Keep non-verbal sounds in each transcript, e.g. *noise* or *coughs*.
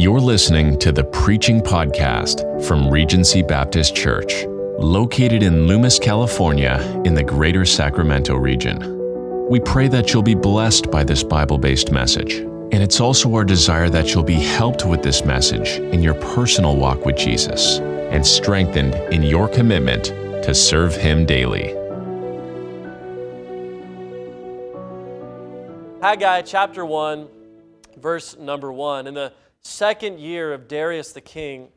You're listening to the Preaching Podcast from Regency Baptist Church, located in Loomis, California, in the greater Sacramento region. We pray that you'll be blessed by this Bible based message. And it's also our desire that you'll be helped with this message in your personal walk with Jesus and strengthened in your commitment to serve Him daily. Haggai chapter 1, verse number 1. In the second year of Darius the king,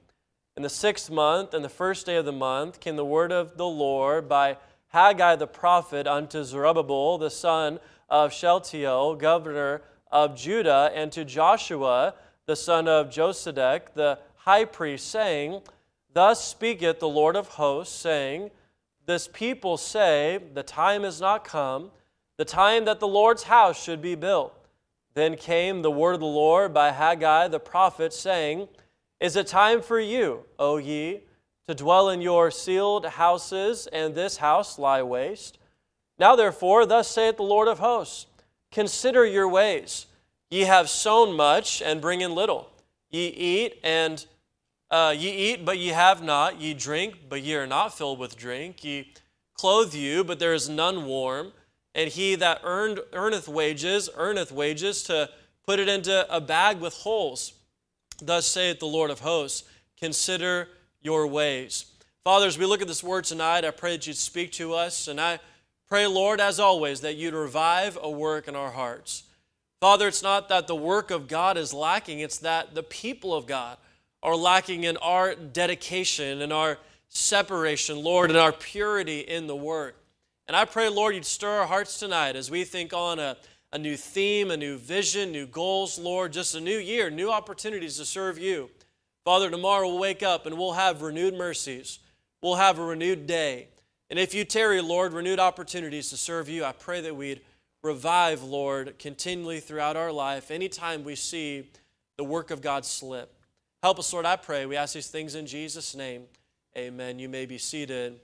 in the sixth month and the first day of the month, came the word of the Lord by Haggai the prophet unto Zerubbabel, the son of Shealtiel, governor of Judah, and to Joshua, the son of Josedech, the high priest, saying, Thus speaketh the Lord of hosts, saying, This people say, The time is not come, the time that the Lord's house should be built. Then came the word of the Lord by Haggai the prophet, saying, Is it time for you, O ye, to dwell in your cieled houses, and this house lie waste? Now therefore, thus saith the Lord of hosts, Consider your ways. Ye have sown much, and bring in little. Ye eat, and uh, ye eat, but ye have not. Ye drink, but ye are not filled with drink. Ye clothe you, but there is none warm and he that earned earneth wages earneth wages to put it into a bag with holes. Thus saith the lord of hosts consider your ways. Father as we look at this word tonight. I pray that you'd speak to us. And i pray lord as always that you'd revive a work in our hearts. Father it's not that the work of god is lacking. It's that the people of god are lacking in our dedication and our separation lord and our purity in the work and I pray, Lord, you'd stir our hearts tonight as we think on a, a new theme, a new vision, new goals, Lord, just a new year, new opportunities to serve you. Father, tomorrow we'll wake up and we'll have renewed mercies. We'll have a renewed day. And if you tarry, Lord, renewed opportunities to serve you, I pray that we'd revive, Lord, continually throughout our life anytime we see the work of God slip. Help us, Lord, I pray. We ask these things in Jesus' name. Amen. You may be seated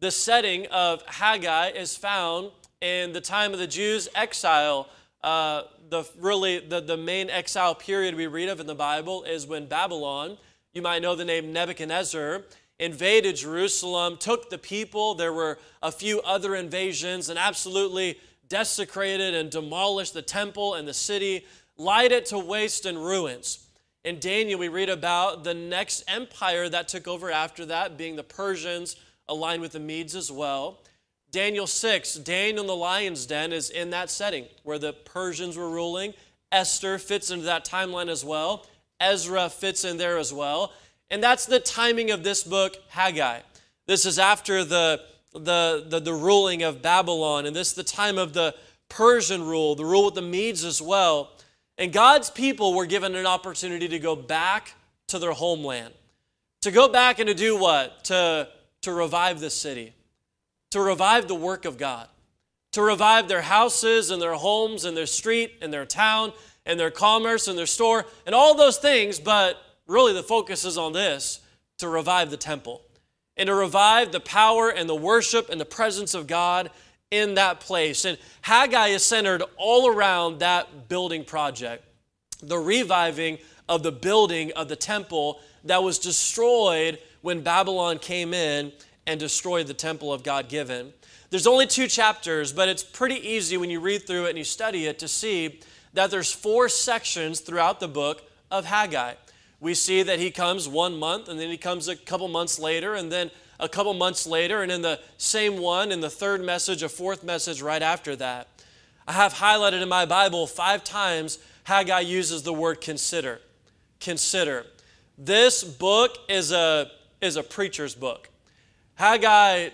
the setting of Haggai is found in the time of the Jews' exile. Uh, the really the, the main exile period we read of in the Bible is when Babylon, you might know the name Nebuchadnezzar, invaded Jerusalem, took the people. There were a few other invasions and absolutely desecrated and demolished the temple and the city, lied it to waste and ruins. In Daniel, we read about the next empire that took over after that, being the Persians aligned with the Medes as well. Daniel 6, Daniel in the lion's den is in that setting where the Persians were ruling. Esther fits into that timeline as well. Ezra fits in there as well. And that's the timing of this book, Haggai. This is after the, the, the, the ruling of Babylon, and this is the time of the Persian rule, the rule with the Medes as well. And God's people were given an opportunity to go back to their homeland. To go back and to do what? To to revive the city, to revive the work of God, to revive their houses and their homes and their street and their town and their commerce and their store and all those things. But really, the focus is on this to revive the temple and to revive the power and the worship and the presence of God in that place. And Haggai is centered all around that building project, the reviving of the building of the temple that was destroyed when Babylon came in and destroyed the temple of God given. There's only two chapters, but it's pretty easy when you read through it and you study it to see that there's four sections throughout the book of Haggai. We see that he comes one month and then he comes a couple months later and then a couple months later and in the same one in the third message a fourth message right after that. I have highlighted in my Bible 5 times Haggai uses the word consider. Consider. This book is a is a preacher's book. Haggai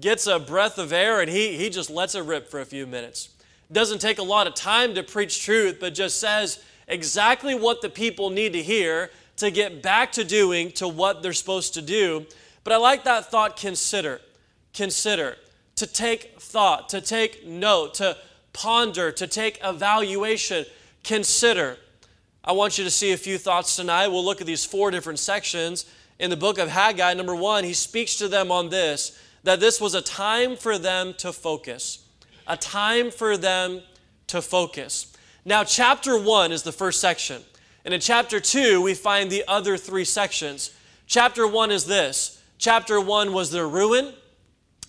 gets a breath of air and he, he just lets it rip for a few minutes. Doesn't take a lot of time to preach truth, but just says exactly what the people need to hear to get back to doing to what they're supposed to do. But I like that thought consider. Consider. To take thought, to take note, to ponder, to take evaluation. Consider. I want you to see a few thoughts tonight. We'll look at these four different sections in the book of Haggai, number one, he speaks to them on this that this was a time for them to focus. A time for them to focus. Now, chapter one is the first section. And in chapter 2, we find the other three sections. Chapter 1 is this chapter 1 was their ruin,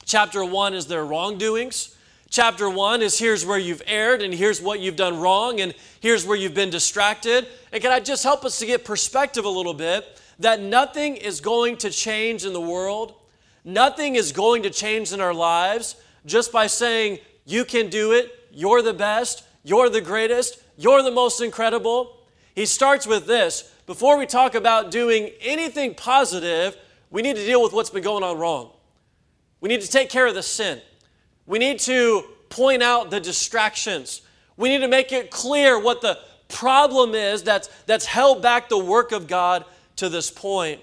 chapter 1 is their wrongdoings. Chapter 1 is here's where you've erred, and here's what you've done wrong, and here's where you've been distracted. And can I just help us to get perspective a little bit that nothing is going to change in the world, nothing is going to change in our lives just by saying, You can do it, you're the best, you're the greatest, you're the most incredible. He starts with this before we talk about doing anything positive, we need to deal with what's been going on wrong. We need to take care of the sin. We need to point out the distractions. We need to make it clear what the problem is that's, that's held back the work of God to this point.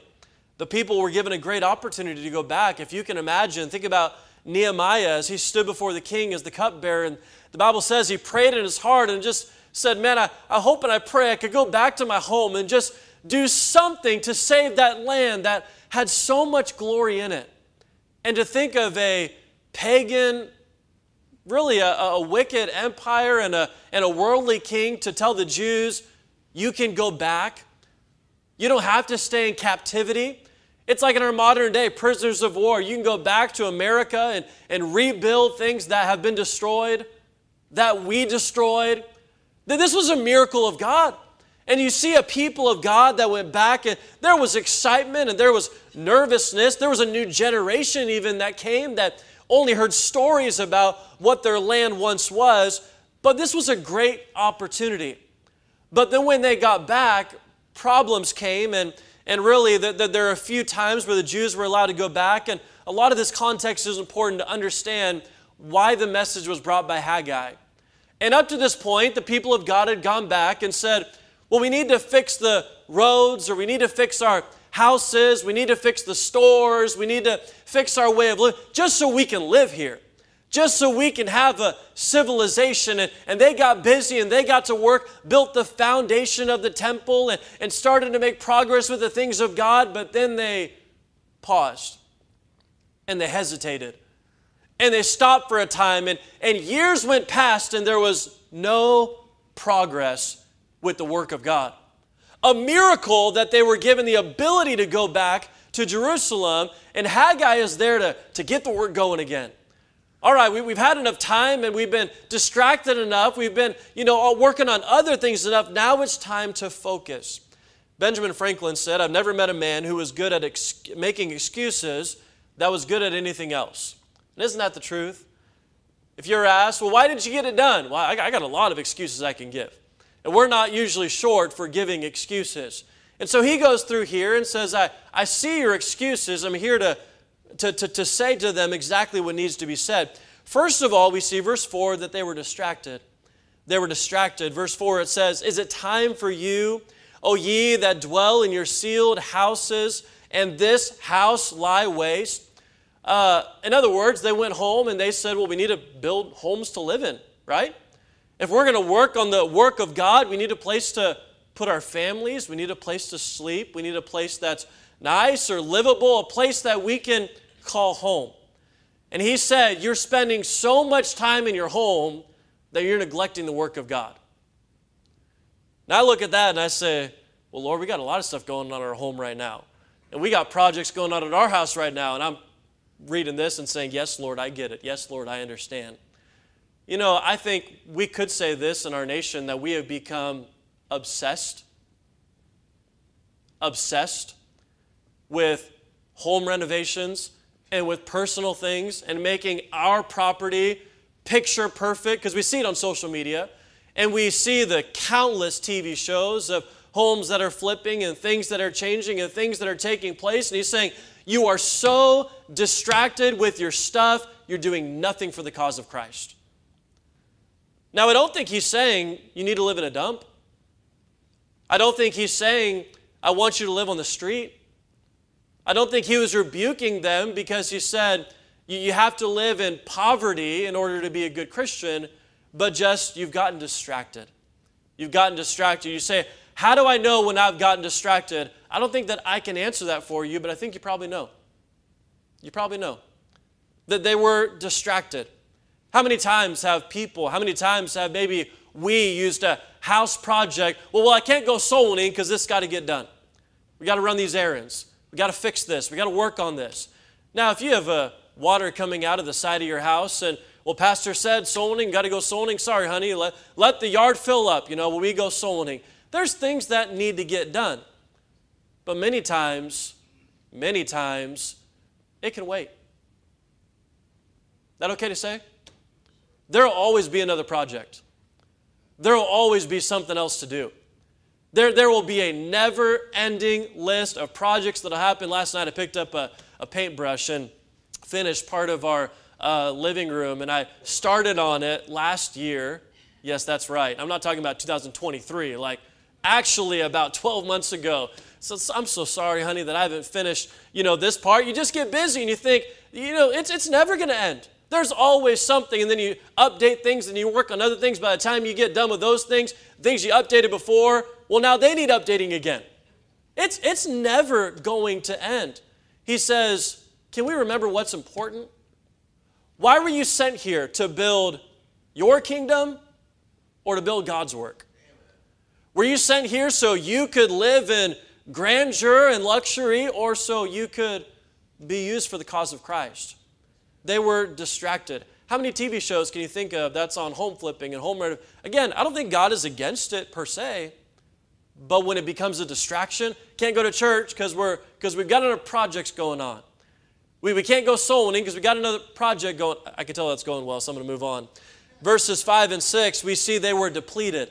The people were given a great opportunity to go back. If you can imagine, think about Nehemiah as he stood before the king as the cupbearer. And the Bible says he prayed in his heart and just said, Man, I, I hope and I pray I could go back to my home and just do something to save that land that had so much glory in it. And to think of a pagan, really a, a wicked empire and a, and a worldly king to tell the Jews, you can go back. You don't have to stay in captivity. It's like in our modern day, prisoners of war. You can go back to America and, and rebuild things that have been destroyed, that we destroyed. This was a miracle of God. And you see a people of God that went back, and there was excitement and there was nervousness. There was a new generation, even that came that only heard stories about what their land once was. But this was a great opportunity. But then when they got back, problems came, and, and really, the, the, there are a few times where the Jews were allowed to go back. And a lot of this context is important to understand why the message was brought by Haggai. And up to this point, the people of God had gone back and said, well, we need to fix the roads, or we need to fix our houses, we need to fix the stores, we need to fix our way of living, just so we can live here, just so we can have a civilization. And, and they got busy and they got to work, built the foundation of the temple, and, and started to make progress with the things of God, but then they paused and they hesitated and they stopped for a time, and, and years went past, and there was no progress with the work of God. A miracle that they were given the ability to go back to Jerusalem, and Haggai is there to, to get the work going again. All right, we, we've had enough time and we've been distracted enough. We've been, you know, working on other things enough. Now it's time to focus. Benjamin Franklin said, I've never met a man who was good at ex- making excuses that was good at anything else. And isn't that the truth? If you're asked, well, why didn't you get it done? Well, I got a lot of excuses I can give. And we're not usually short for giving excuses. And so he goes through here and says, I, I see your excuses. I'm here to, to, to, to say to them exactly what needs to be said. First of all, we see verse 4 that they were distracted. They were distracted. Verse 4 it says, Is it time for you, O ye that dwell in your cieled houses, and this house lie waste? Uh, in other words, they went home and they said, Well, we need to build homes to live in, right? If we're going to work on the work of God, we need a place to put our families, we need a place to sleep, we need a place that's nice or livable, a place that we can call home. And he said, You're spending so much time in your home that you're neglecting the work of God. Now I look at that and I say, Well, Lord, we got a lot of stuff going on in our home right now. And we got projects going on at our house right now. And I'm reading this and saying, Yes, Lord, I get it. Yes, Lord, I understand. You know, I think we could say this in our nation that we have become obsessed, obsessed with home renovations and with personal things and making our property picture perfect because we see it on social media and we see the countless TV shows of homes that are flipping and things that are changing and things that are taking place. And he's saying, You are so distracted with your stuff, you're doing nothing for the cause of Christ. Now, I don't think he's saying you need to live in a dump. I don't think he's saying, I want you to live on the street. I don't think he was rebuking them because he said, you have to live in poverty in order to be a good Christian, but just you've gotten distracted. You've gotten distracted. You say, How do I know when I've gotten distracted? I don't think that I can answer that for you, but I think you probably know. You probably know that they were distracted. How many times have people, how many times have maybe we used a house project. Well, well I can't go soul winning because this got to get done. We got to run these errands. We got to fix this. We got to work on this. Now, if you have uh, water coming out of the side of your house and well, Pastor said soul got to go soul. Sorry, honey, let, let the yard fill up, you know, when we go soul. There's things that need to get done. But many times, many times, it can wait. That okay to say? There will always be another project. There will always be something else to do. There, there will be a never ending list of projects that'll happen. Last night I picked up a, a paintbrush and finished part of our uh, living room, and I started on it last year. Yes, that's right. I'm not talking about 2023, like actually about 12 months ago. So I'm so sorry, honey, that I haven't finished, you know, this part. You just get busy and you think, you know, it's, it's never going to end. There's always something, and then you update things and you work on other things. By the time you get done with those things, things you updated before, well, now they need updating again. It's, it's never going to end. He says, Can we remember what's important? Why were you sent here? To build your kingdom or to build God's work? Were you sent here so you could live in grandeur and luxury or so you could be used for the cause of Christ? They were distracted. How many TV shows can you think of that's on home flipping and home Again, I don't think God is against it per se, but when it becomes a distraction, can't go to church because we're because we've got other projects going on. We, we can't go soul winning because we got another project going. I can tell that's going well, so I'm going to move on. Verses 5 and 6, we see they were depleted.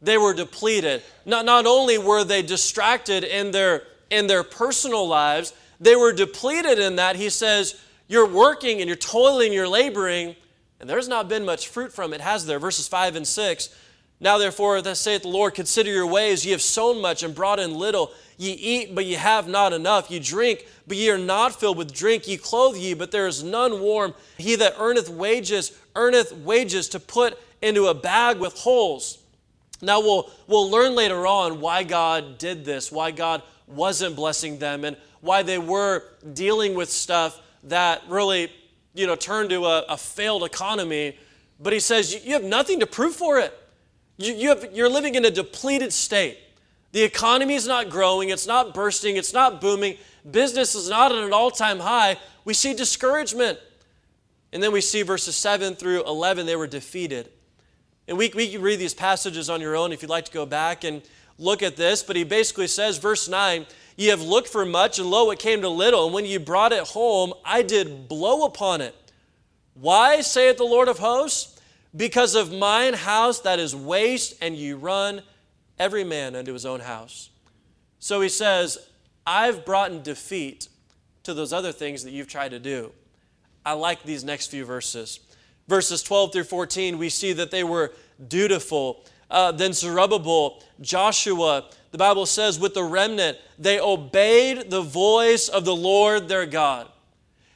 They were depleted. Not, not only were they distracted in their, in their personal lives, they were depleted in that he says, you're working and you're toiling, you're laboring, and there's not been much fruit from it, has there? Verses 5 and 6. Now, therefore, thus saith the Lord, consider your ways. Ye have sown much and brought in little. Ye eat, but ye have not enough. Ye drink, but ye are not filled with drink. Ye clothe ye, but there is none warm. He that earneth wages, earneth wages to put into a bag with holes. Now, we'll, we'll learn later on why God did this, why God wasn't blessing them, and why they were dealing with stuff that really, you know, turned to a, a failed economy. But he says, you have nothing to prove for it. You, you have, you're living in a depleted state. The economy is not growing, it's not bursting, it's not booming. Business is not at an all time high. We see discouragement. And then we see verses 7 through 11, they were defeated. And we, we can read these passages on your own if you'd like to go back and look at this. But he basically says, verse 9, Ye have looked for much, and lo, it came to little. And when ye brought it home, I did blow upon it. Why, saith the Lord of hosts? Because of mine house that is waste, and ye run every man unto his own house. So he says, I've brought in defeat to those other things that you've tried to do. I like these next few verses. Verses 12 through 14, we see that they were dutiful. Uh, then Zerubbabel, Joshua, the Bible says, with the remnant, they obeyed the voice of the Lord their God.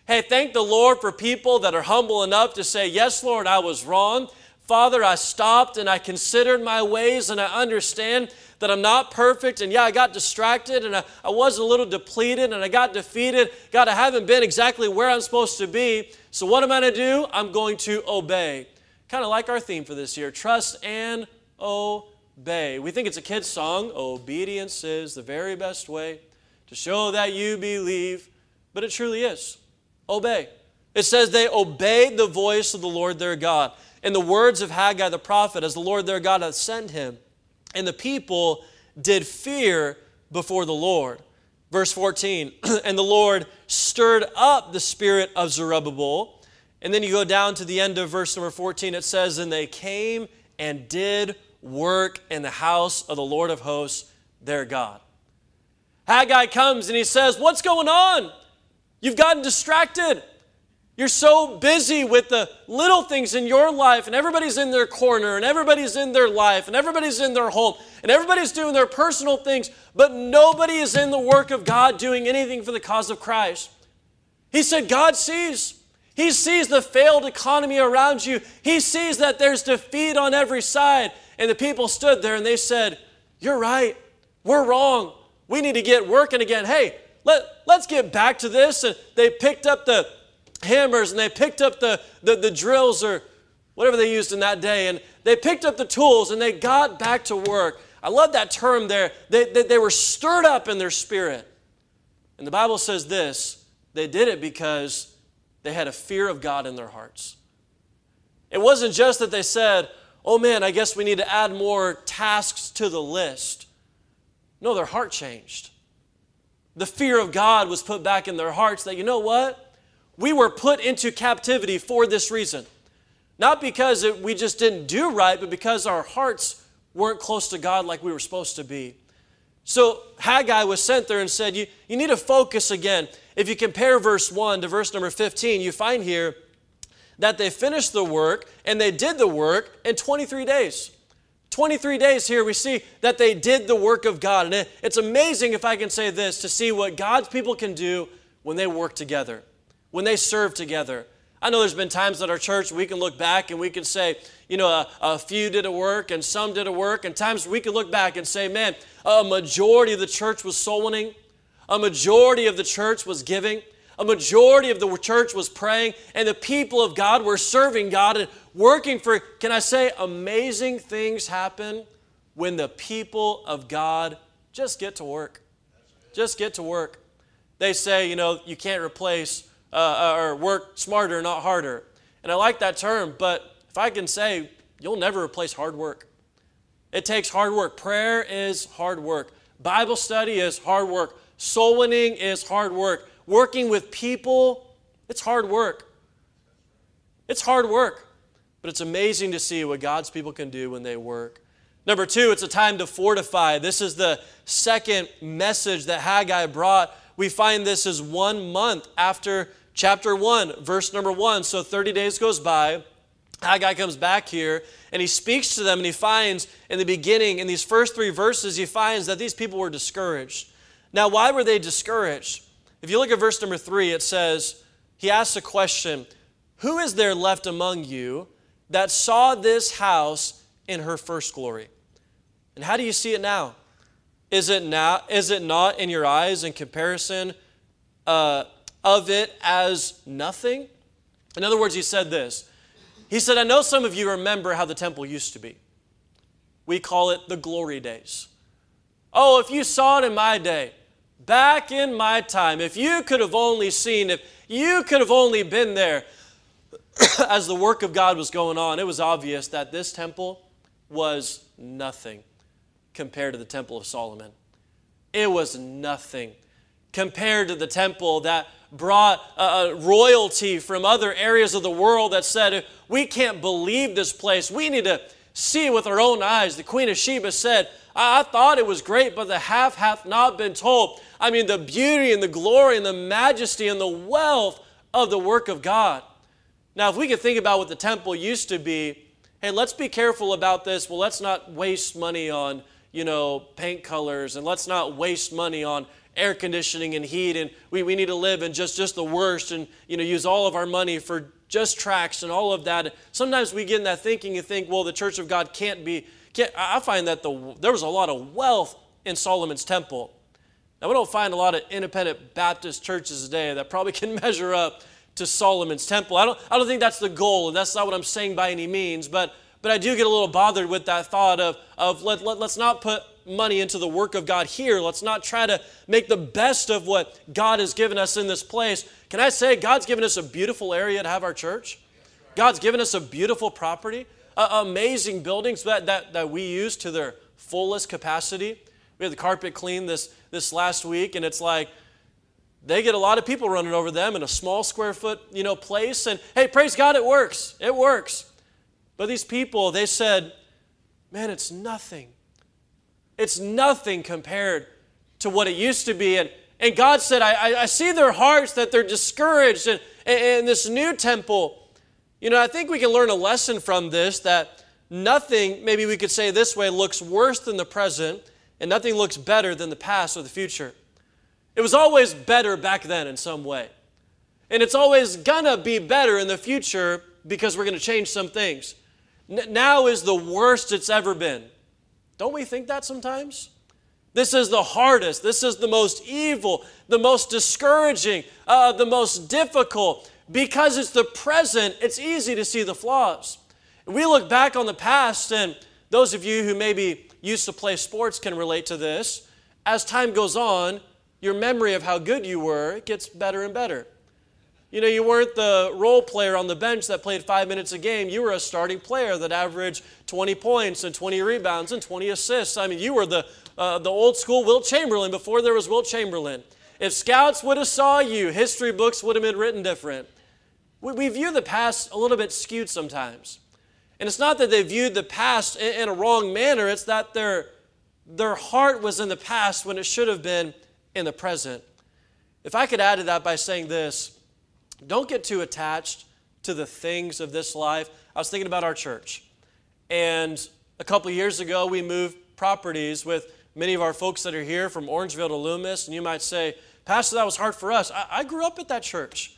Hey, thank the Lord for people that are humble enough to say, Yes, Lord, I was wrong. Father, I stopped and I considered my ways and I understand that I'm not perfect. And yeah, I got distracted and I, I was a little depleted and I got defeated. God, I haven't been exactly where I'm supposed to be. So what am I to do? I'm going to obey. Kind of like our theme for this year trust and obey obey. We think it's a kid's song. Obedience is the very best way to show that you believe, but it truly is. Obey. It says they obeyed the voice of the Lord their God. and the words of Haggai the prophet, as the Lord their God hath sent him, and the people did fear before the Lord. Verse 14, *clears throat* and the Lord stirred up the spirit of Zerubbabel. And then you go down to the end of verse number 14, it says, And they came and did work in the house of the Lord of hosts, their God. Haggai comes and he says, What's going on? You've gotten distracted. You're so busy with the little things in your life, and everybody's in their corner, and everybody's in their life, and everybody's in their home, and everybody's doing their personal things, but nobody is in the work of God doing anything for the cause of Christ. He said, God sees. He sees the failed economy around you. He sees that there's defeat on every side. And the people stood there and they said, You're right. We're wrong. We need to get working again. Hey, let, let's get back to this. And they picked up the hammers and they picked up the, the, the drills or whatever they used in that day, and they picked up the tools and they got back to work. I love that term there. They, they, they were stirred up in their spirit. And the Bible says this they did it because they had a fear of God in their hearts. It wasn't just that they said, oh man, I guess we need to add more tasks to the list. No, their heart changed. The fear of God was put back in their hearts that, you know what? We were put into captivity for this reason. Not because it, we just didn't do right, but because our hearts weren't close to God like we were supposed to be. So Haggai was sent there and said, you, you need to focus again. If you compare verse 1 to verse number 15, you find here that they finished the work and they did the work in 23 days. 23 days here, we see that they did the work of God. And it's amazing, if I can say this, to see what God's people can do when they work together, when they serve together. I know there's been times at our church we can look back and we can say, you know, a, a, few did a work and some did a work, and times we can look back and say, man, a majority of the church was soul winning, a majority of the church was giving, a majority of the church was praying, and the people of God were serving God and working for, can I say, amazing things happen when the people of God just get to work. Just get to work. They say, you know, you can't replace uh, uh, or work smarter, not harder. And I like that term, but if I can say, you'll never replace hard work. It takes hard work. Prayer is hard work. Bible study is hard work. Soul winning is hard work working with people, it's hard work. It's hard work, but it's amazing to see what God's people can do when they work. Number two, it's a time to fortify. This is the second message that Haggai brought. We find this is one month after chapter 1, verse number 1. So 30 days goes by. Haggai comes back here and he speaks to them and he finds in the beginning, in these first three verses, he finds that these people were discouraged. Now, why were they discouraged? If you look at verse number three, it says, He asks a question Who is there left among you that saw this house in her first glory? And how do you see it now? Is it, now, is it not in your eyes in comparison uh, of it as nothing? In other words, he said this. He said, I know some of you remember how the temple used to be. We call it the glory days. Oh, if you saw it in my day, Back in my time, if you could have only seen, if you could have only been there *coughs* as the work of God was going on, it was obvious that this temple was nothing compared to the temple of Solomon. It was nothing compared to the temple that brought royalty from other areas of the world that said, We can't believe this place. We need to see with our own eyes. The Queen of Sheba said, I, thought it was great, but the half hath not been told. I mean, the beauty and the glory and the majesty and the wealth of the work of God. Now, if we could think about what the temple used to be, hey, let's be careful about this. Well, let's not waste money on, you know, paint colors and let's not waste money on air conditioning and heat and we, we need to live in just, just the worst and, you know, use all of our money for just tracks and all of that. Sometimes we get in that thinking and think, well, the church of God can't be, I find that the, there was a lot of wealth in Solomon's temple. Now, we don't find a lot of independent Baptist churches today that probably *laughs* can measure up to Solomon's temple. I don't, I don't think that's the goal, and that's not what I'm saying by any means, but, but I do get a little bothered with that thought of, of let, let, let's not put money into the work of God here. Let's not try to make the best of what God has given us in this place. Can I say, God's given us a beautiful area to have our church? God's given us a beautiful property, uh, amazing buildings that, that, that we use to their fullest capacity. We had the carpet cleaned this, this last week, and it's like they get a lot of people running over them in a small square foot, you know, place. And hey, praise God, it works. It works. But these people, they said, man, it's nothing. It's nothing compared to what it used to be. And, and God said, I, I see their hearts that they're discouraged. And, and this new temple, you know, I think we can learn a lesson from this that nothing, maybe we could say this way, looks worse than the present and nothing looks better than the past or the future. It was always better back then in some way. And it's always gonna be better in the future because we're gonna change some things. N- now is the worst it's ever been. Don't we think that sometimes? This is the hardest, this is the most evil, the most discouraging, uh, the most difficult. Because it's the present, it's easy to see the flaws. We look back on the past, and those of you who maybe used to play sports can relate to this. As time goes on, your memory of how good you were gets better and better. You know, you weren't the role player on the bench that played five minutes a game. You were a starting player that averaged 20 points and 20 rebounds and 20 assists. I mean, you were the, uh, the old school Wilt Chamberlain before there was Wilt Chamberlain. If scouts would have saw you, history books would have been written different. We, we view the past a little bit skewed sometimes. And it's not that they viewed the past in, in a wrong manner, it's that their, their heart was in the past when it should have been in the present. If I could add to that by saying this, don't get too attached to the things of this life. I was thinking about our church. And a couple years ago, we moved properties with many of our folks that are here from Orangevale to Loomis. And you might say, Pastor, that was hard for us. I, I grew up at that church.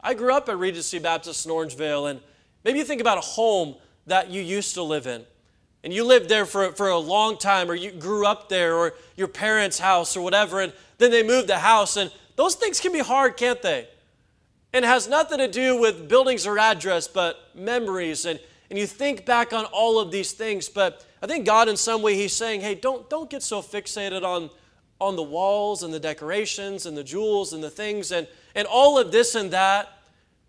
I grew up at Regency Baptist in Orangevale. And maybe you think about a home that you used to live in. And you lived there for, for a long time, or you grew up there, or your parents' house, or whatever. And then they moved the house. And those things can be hard, can't they? and it has nothing to do with buildings or address, but memories. And, and you think back on all of these things. But I think God, in some way, He's saying, hey, don't, don't get so fixated on, on the walls and the decorations and the jewels and the things and, and all of this and that.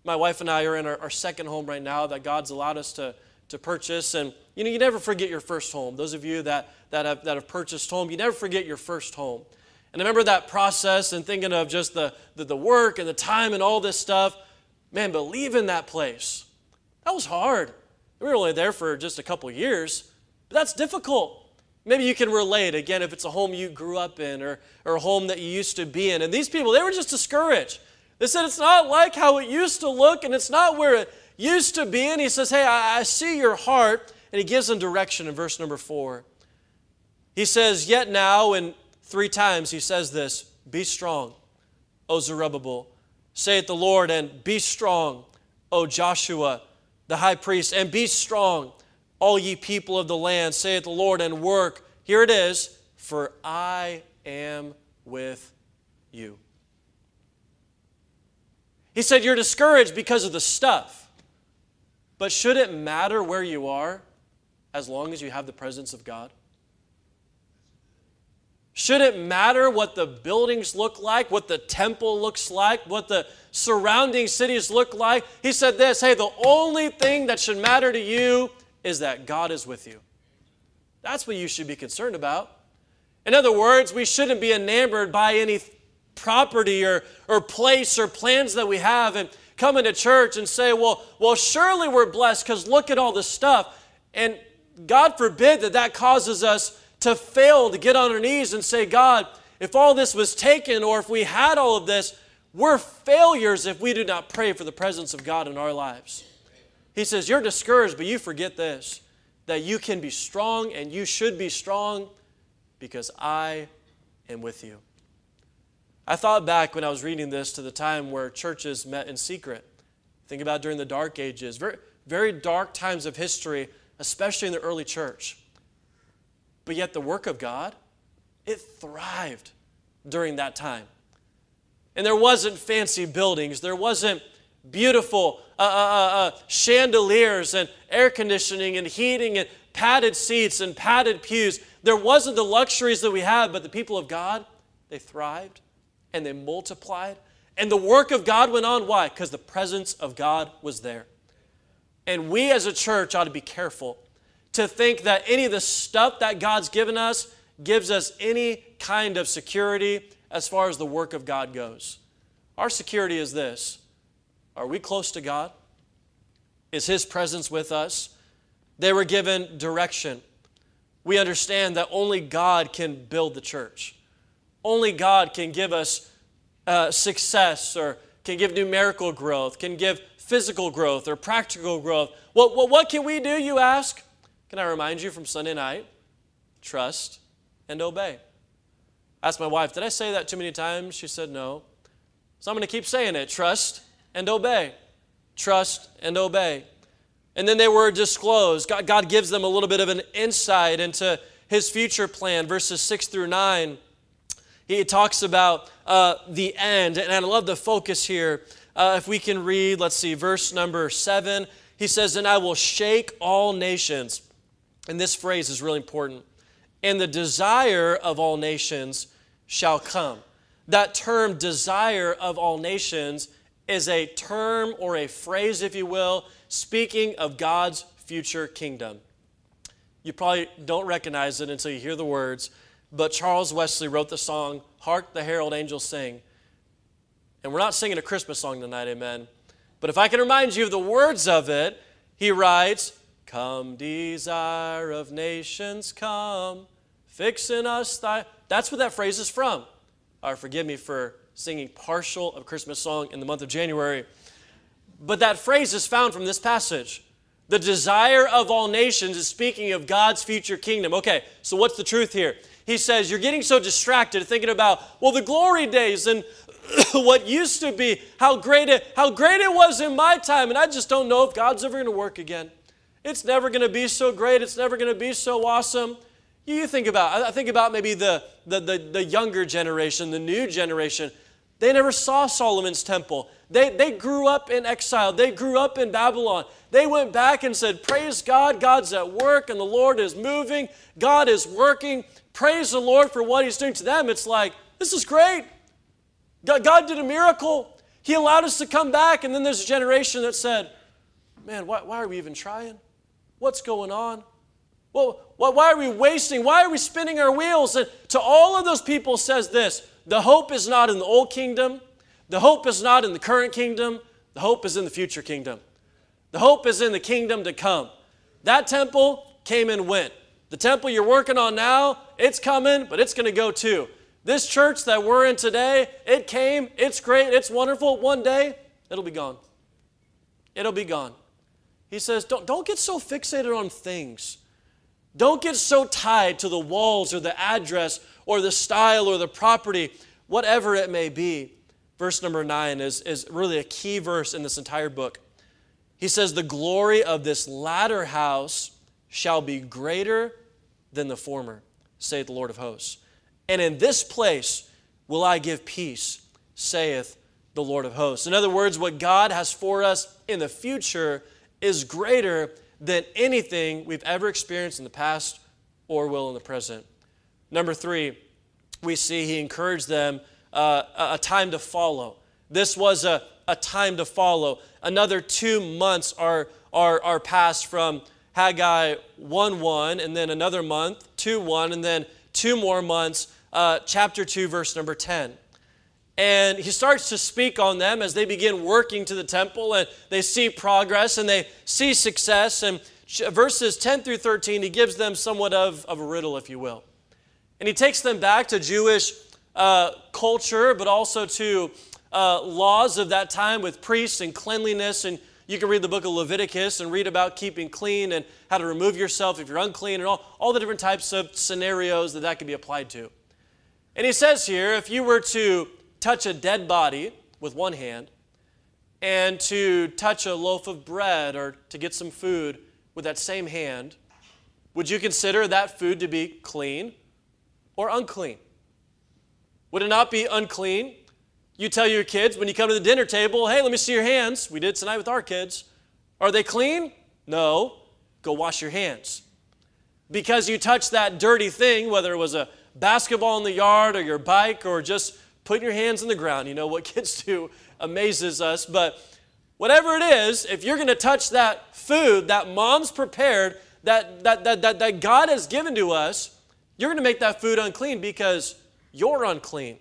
My wife and I are in our, our second home right now that God's allowed us to, to purchase. And you know, you never forget your first home. Those of you that, that, have, that have purchased home, you never forget your first home. And I remember that process and thinking of just the, the, the work and the time and all this stuff. Man, but leaving that place, that was hard. We were only there for just a couple years, but that's difficult. Maybe you can relate, again, if it's a home you grew up in or, or a home that you used to be in. And these people, they were just discouraged. They said, It's not like how it used to look, and it's not where it used to be. And he says, Hey, I, I see your heart. And he gives them direction in verse number four. He says, Yet now, and Three times he says this Be strong, O Zerubbabel. Saith the Lord, and be strong, O Joshua, the high priest, and be strong, all ye people of the land, saith the Lord, and work. Here it is, for I am with you. He said, You're discouraged because of the stuff. But should it matter where you are as long as you have the presence of God? Should it matter what the buildings look like, what the temple looks like, what the surrounding cities look like? He said this hey, the only thing that should matter to you is that God is with you. That's what you should be concerned about. In other words, we shouldn't be enamored by any property or, or place or plans that we have and come into church and say, well, well surely we're blessed because look at all this stuff. And God forbid that that causes us to fail to get on our knees and say, God, if all this was taken or if we had all of this, we're failures if we do not pray for the presence of God in our lives. He says, You're discouraged, but you forget this that you can be strong and you should be strong because I am with you. I thought back when I was reading this to the time where churches met in secret. Think about during the dark ages, very, very dark times of history, especially in the early church. But yet, the work of God, it thrived during that time. And there wasn't fancy buildings, there wasn't beautiful uh, uh, uh, uh, chandeliers and air conditioning and heating and padded seats and padded pews. There wasn't the luxuries that we have, but the people of God, they thrived and they multiplied. And the work of God went on. Why? Because the presence of God was there. And we as a church ought to be careful to think that any of the stuff that God's given us gives us any kind of security as far as the work of God goes. Our security is this Are we close to God? Is His presence with us? They were given direction. We understand that only God can build the church. Only God can give us uh, success or can give numerical growth, can give physical growth or practical growth. What, what, what can we do, you ask? Can I remind you from Sunday night? Trust and obey. I asked my wife, Did I say that too many times? She said, No. So I'm going to keep saying it trust and obey. Trust and obey. And then they were disclosed. God, God gives them a little bit of an insight into his future plan, verses 6 through 9. He talks about uh, the end, and I love the focus here. Uh, if we can read, let's see, verse number 7 He says, And I will shake all nations. And this phrase is really important. And the desire of all nations shall come. That term, desire of all nations, is a term or a phrase, if you will, speaking of God's future kingdom. You probably don't recognize it until you hear the words, but Charles Wesley wrote the song, Hark the Herald Angels Sing. And we're not singing a Christmas song tonight, amen. But if I can remind you of the words of it, he writes, Come, desire of nations, come, fix in us thy. That's what that phrase is from. Or forgive me for singing partial of Christmas song in the month of January. But that phrase is found from this passage. The desire of all nations is speaking of God's future kingdom. Okay, so what's the truth here? He says, You're getting so distracted thinking about, well, the glory days and *coughs* what used to be, how great it, how great it was in my time, and I just don't know if God's ever going to work again. It's never going to be so great. It's never going to be so awesome. You think about, I think about maybe the, the, the, the younger generation, the new generation. They never saw Solomon's temple. They, they grew up in exile. They grew up in Babylon. They went back and said, Praise God, God's at work and the Lord is moving. God is working. Praise the Lord for what He's doing to them. It's like, this is great. God, God did a miracle. He allowed us to come back. And then there's a generation that said, Man, why, why are we even trying? What's going on? Well, why are we wasting? Why are we spinning our wheels? And to all of those people says this the hope is not in the old kingdom, the hope is not in the current kingdom, the hope is in the future kingdom. The hope is in the kingdom to come. That temple came and went. The temple you're working on now, it's coming, but it's going to go too. This church that we're in today, it came, it's great, it's wonderful. One day, it'll be gone. It'll be gone. He says, don't, don't get so fixated on things. Don't get so tied to the walls or the address or the style or the property, whatever it may be. Verse number nine is, is really a key verse in this entire book. He says, The glory of this latter house shall be greater than the former, saith the Lord of hosts. And in this place will I give peace, saith the Lord of hosts. In other words, what God has for us in the future is greater than anything we've ever experienced in the past or will in the present. Number three, we see he encouraged them uh, a time to follow. This was a, a time to follow. Another two months are, are, are passed from Haggai 1 1, and then another month, 2 1, and then two more months, uh, chapter 2, verse number 10. And he starts to speak on them as they begin working to the temple and they see progress and they see success. And verses 10 through 13, he gives them somewhat of, of a riddle, if you will. And he takes them back to Jewish uh, culture, but also to uh, laws of that time with priests and cleanliness. And you can read the book of Leviticus and read about keeping clean and how to remove yourself if you're unclean and all, all the different types of scenarios that that can be applied to. And he says here if you were to touch a dead body with one hand and to touch a loaf of bread or to get some food with that same hand, would you consider that food to be clean or unclean? Would it not be unclean? You tell your kids when you come to the dinner table, hey, let me see your hands. We did tonight with our kids. Are they clean? No. Go wash your hands. Because you touched that dirty thing, whether it was a basketball in the yard or your bike or just putting your hands in the ground. You know what kids do amazes us. But whatever it is, if you're going to touch that food that mom's prepared, that, that, that, that, that God has given to us, you're going to make that food unclean because you're unclean.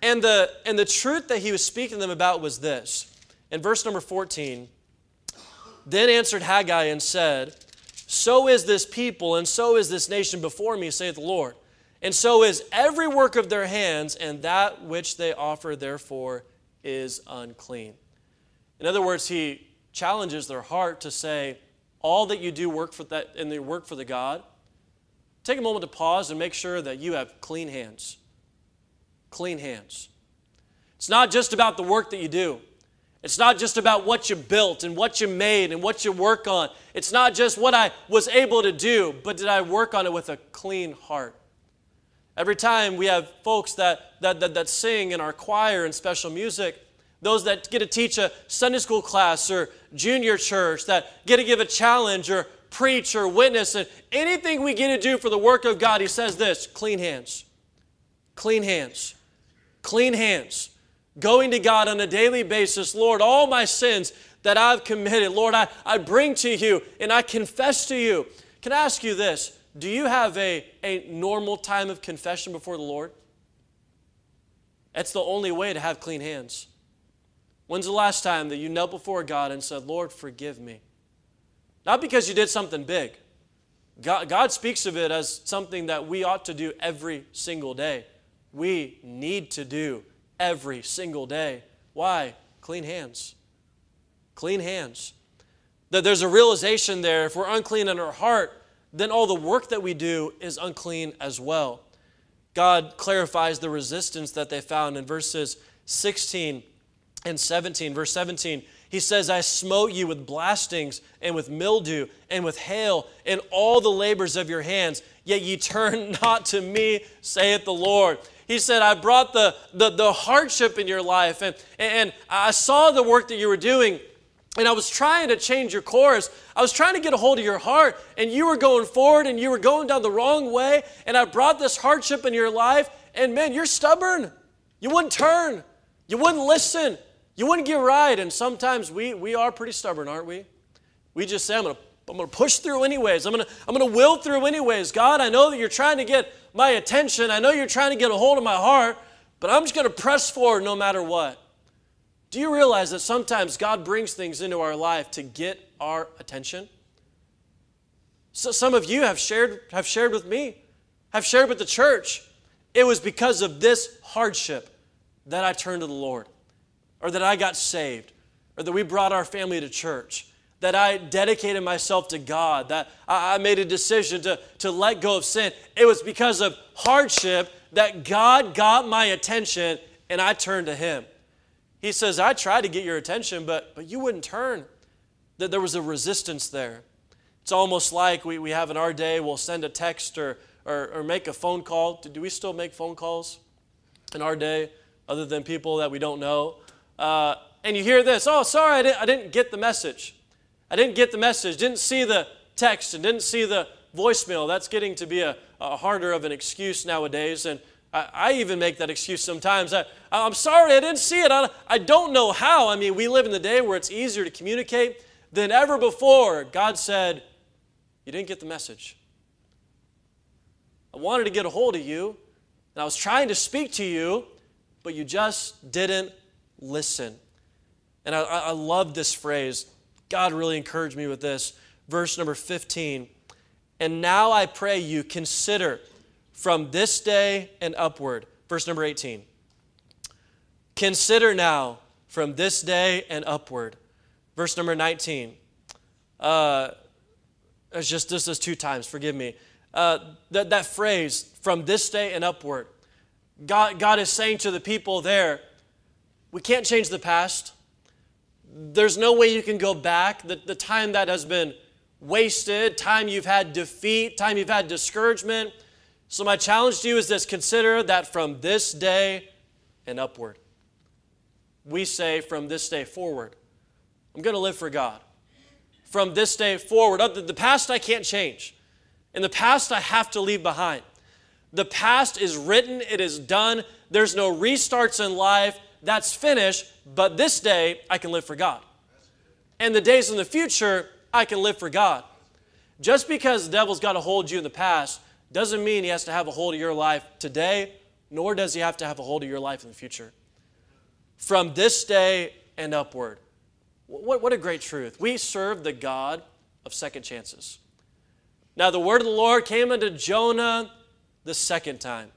And the, and the truth that he was speaking to them about was this. In verse number 14, then answered Haggai and said, So is this people, and so is this nation before me, saith the Lord. And so is every work of their hands, and that which they offer, therefore, is unclean. In other words, he challenges their heart to say, all that you do work for that and they work for the God. Take a moment to pause and make sure that you have clean hands. Clean hands. It's not just about the work that you do. It's not just about what you built and what you made and what you work on. It's not just what I was able to do, but did I work on it with a clean heart? Every time we have folks that, that, that, that sing in our choir and special music, those that get to teach a Sunday school class or junior church that get to give a challenge or preach or witness and anything we get to do for the work of God, he says this clean hands. Clean hands. Clean hands. Going to God on a daily basis, Lord, all my sins that I've committed, Lord, I, I bring to you and I confess to you. Can I ask you this? Do you have a, a normal time of confession before the Lord? That's the only way to have clean hands. When's the last time that you knelt before God and said, Lord, forgive me? Not because you did something big. God, God speaks of it as something that we ought to do every single day. We need to do every single day. Why? Clean hands. Clean hands. That there's a realization there if we're unclean in our heart, then all the work that we do is unclean as well. God clarifies the resistance that they found in verses 16 and 17. Verse 17, he says, I smote you with blastings and with mildew and with hail and all the labors of your hands, yet ye turn *laughs* not to me, saith the Lord. He said, I brought the, the, the hardship in your life, and, and I saw the work that you were doing and I was trying to change your course. I was trying to get a hold of your heart, and you were going forward and you were going down the wrong way. And I brought this hardship in your life, and man, you're stubborn. You wouldn't turn, you wouldn't listen, you wouldn't get right. And sometimes we, we are pretty stubborn, aren't we? We just say, I'm going to I'm going to push through anyways. I'm going to, I'm going to will through anyways. God, I know that you're trying to get my attention. I know you're trying to get a hold of my heart, but I'm just going to press forward no matter what. Do you realize that sometimes God brings things into our life to get our attention? So some of you have shared, have shared with me, have shared with the church. It was because of this hardship that I turned to the Lord, or that I got saved, or that we brought our family to church, that I dedicated myself to God, that I made a decision to, to let go of sin. It was because of hardship that God got my attention and I turned to Him. He says, I tried to get your attention, but, but you wouldn't turn. That there was a resistance there. It's almost like we, we have in our day, we'll send a text or, or, or make a phone call. Do we still make phone calls in our day, other than people that we don't know? Uh, and you hear this, oh, sorry, I didn't, I didn't get the message. I didn't get the message, didn't see the text, and didn't see the voicemail. That's getting to be a, a harder of an excuse nowadays. And I, I even make that excuse sometimes. I, I'm sorry, I didn't see it. I, I don't know how. I mean, we live in the day where it's easier to communicate than ever before. God said, You didn't get the message. I wanted to get a hold of you, and I was trying to speak to you, but you just didn't listen. And I, I love this phrase. God really encouraged me with this. Verse number 15. And now I pray you, consider from this day and upward. Verse number 18. Consider now from this day and upward. Verse number 19. Uh, it's just this is two times, forgive me. Uh, that, that phrase, from this day and upward. God, God is saying to the people there, we can't change the past. There's no way you can go back. The, the time that has been wasted, time you've had defeat, time you've had discouragement, so, my challenge to you is this consider that from this day and upward. We say from this day forward, I'm going to live for God. From this day forward, the past I can't change. In the past, I have to leave behind. The past is written, it is done. There's no restarts in life. That's finished. But this day, I can live for God. And the days in the future, I can live for God. Just because the devil's got to hold you in the past doesn't mean he has to have a hold of your life today, nor does he have to have a hold of your life in the future. From this day and upward. What, what a great truth. We serve the God of second chances. Now, the word of the Lord came unto Jonah the second time.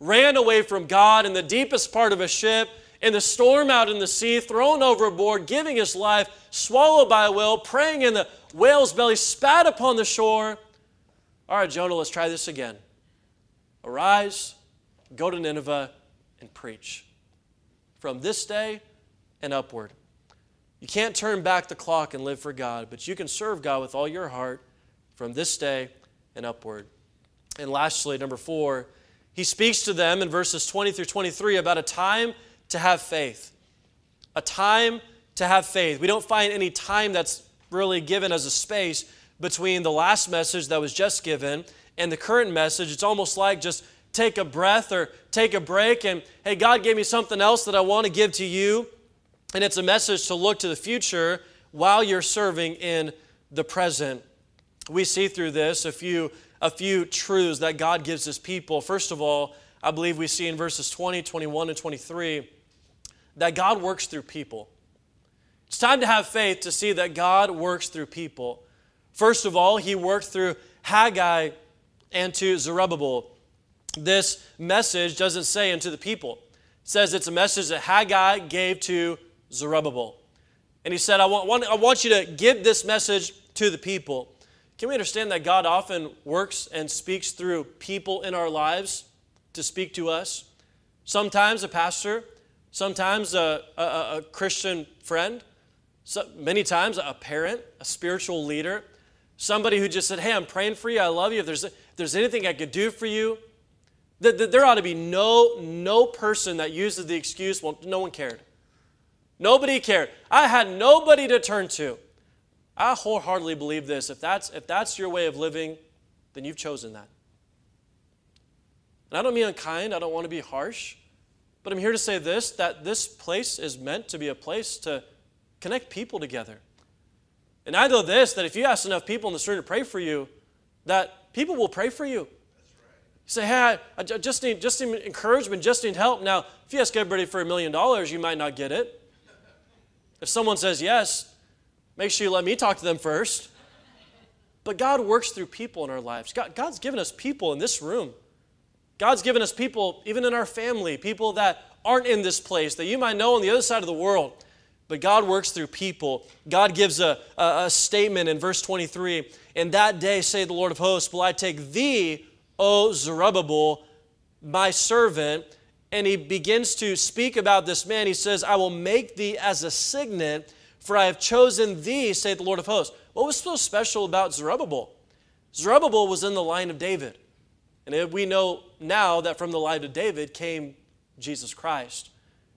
Ran away from God in the deepest part of a ship, in the storm out in the sea, thrown overboard, giving his life, swallowed by a whale, praying in the whale's belly, spat upon the shore. All right, Jonah, let's try this again. Arise, go to Nineveh, and preach. From this day and upward. You can't turn back the clock and live for God, but you can serve God with all your heart from this day and upward. And lastly, number four, he speaks to them in verses 20 through 23 about a time to have faith. A time to have faith. We don't find any time that's really given as a space between the last message that was just given and the current message. It's almost like just take a breath or take a break and, hey, God gave me something else that I want to give to you. And it's a message to look to the future while you're serving in the present. We see through this a few, a few truths that God gives his people. First of all, I believe we see in verses 20, 21, and 23 that God works through people. It's time to have faith to see that God works through people. First of all, he worked through Haggai and to Zerubbabel. This message doesn't say unto the people. It says it's a message that Haggai gave to Zerubbabel. And he said, I want, I want you to give this message to the people. Can we understand that God often works and speaks through people in our lives to speak to us? Sometimes a pastor, sometimes a, a, a Christian friend, so many times a parent, a spiritual leader, somebody who just said, Hey, I'm praying for you, I love you. If there's, if there's anything I could do for you, there ought to be no, no person that uses the excuse, well, no one cared. Nobody cared. I had nobody to turn to. I wholeheartedly believe this. If that's, if that's your way of living, then you've chosen that. And I don't mean unkind, I don't want to be harsh, but I'm here to say this that this place is meant to be a place to connect people together. And I know this that if you ask enough people in the street to pray for you, that people will pray for you. You say, hey, I just need, just need encouragement, just need help. Now, if you ask everybody for a million dollars, you might not get it. If someone says yes, make sure you let me talk to them first. But God works through people in our lives. God, God's given us people in this room. God's given us people, even in our family, people that aren't in this place, that you might know on the other side of the world. But God works through people. God gives a, a, a statement in verse 23 In that day, say the Lord of hosts, will I take thee, O Zerubbabel, my servant, and he begins to speak about this man. He says, I will make thee as a signet, for I have chosen thee, saith the Lord of hosts. What was so special about Zerubbabel? Zerubbabel was in the line of David. And we know now that from the line of David came Jesus Christ.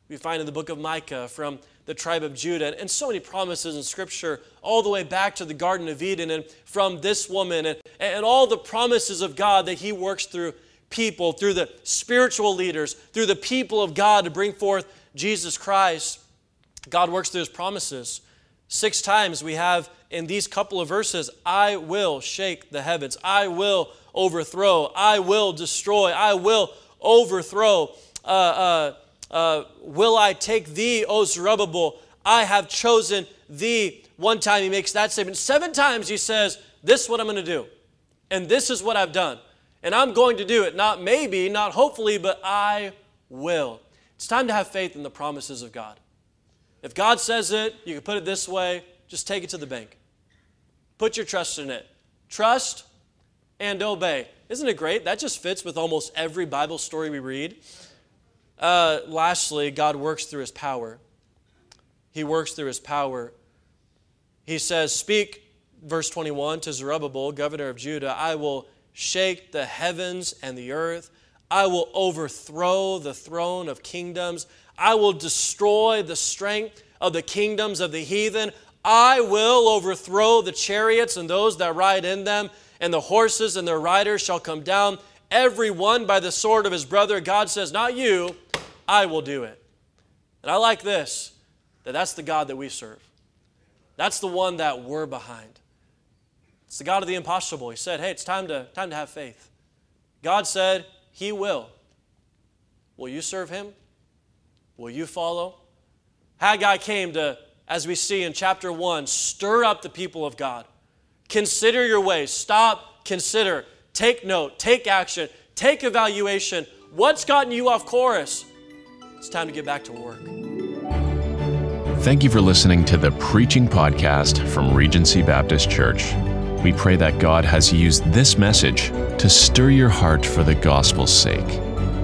We find in the book of Micah from the tribe of Judah, and so many promises in Scripture, all the way back to the Garden of Eden, and from this woman, and, and all the promises of God that He works through people, through the spiritual leaders, through the people of God to bring forth Jesus Christ. God works through his promises. Six times we have in these couple of verses I will shake the heavens, I will overthrow, I will destroy, I will overthrow. Uh, uh, uh, will I take thee, O Zerubbabel? I have chosen thee. One time he makes that statement. Seven times he says, This is what I'm going to do. And this is what I've done. And I'm going to do it. Not maybe, not hopefully, but I will. It's time to have faith in the promises of God. If God says it, you can put it this way just take it to the bank. Put your trust in it. Trust and obey. Isn't it great? That just fits with almost every Bible story we read. Uh, lastly, God works through his power. He works through his power. He says, Speak, verse 21, to Zerubbabel, governor of Judah, I will shake the heavens and the earth. I will overthrow the throne of kingdoms. I will destroy the strength of the kingdoms of the heathen. I will overthrow the chariots and those that ride in them, and the horses and their riders shall come down, every one by the sword of his brother. God says, Not you, I will do it. And I like this that that's the God that we serve. That's the one that we're behind. It's the God of the impossible. He said, Hey, it's time to, time to have faith. God said, He will. Will you serve Him? Will you follow? Haggai came to, as we see in chapter 1, stir up the people of God. Consider your ways. Stop, consider, take note, take action, take evaluation. What's gotten you off course? It's time to get back to work. Thank you for listening to the Preaching Podcast from Regency Baptist Church. We pray that God has used this message to stir your heart for the gospel's sake.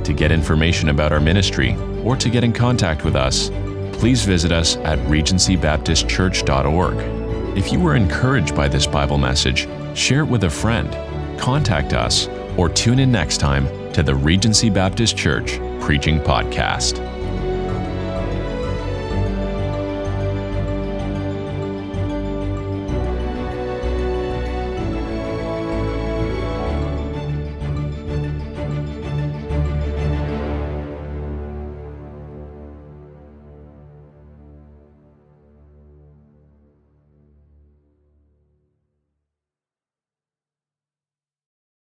To get information about our ministry or to get in contact with us, please visit us at regencybaptistchurch.org. If you were encouraged by this Bible message, share it with a friend, contact us, or tune in next time to the Regency Baptist Church Preaching Podcast.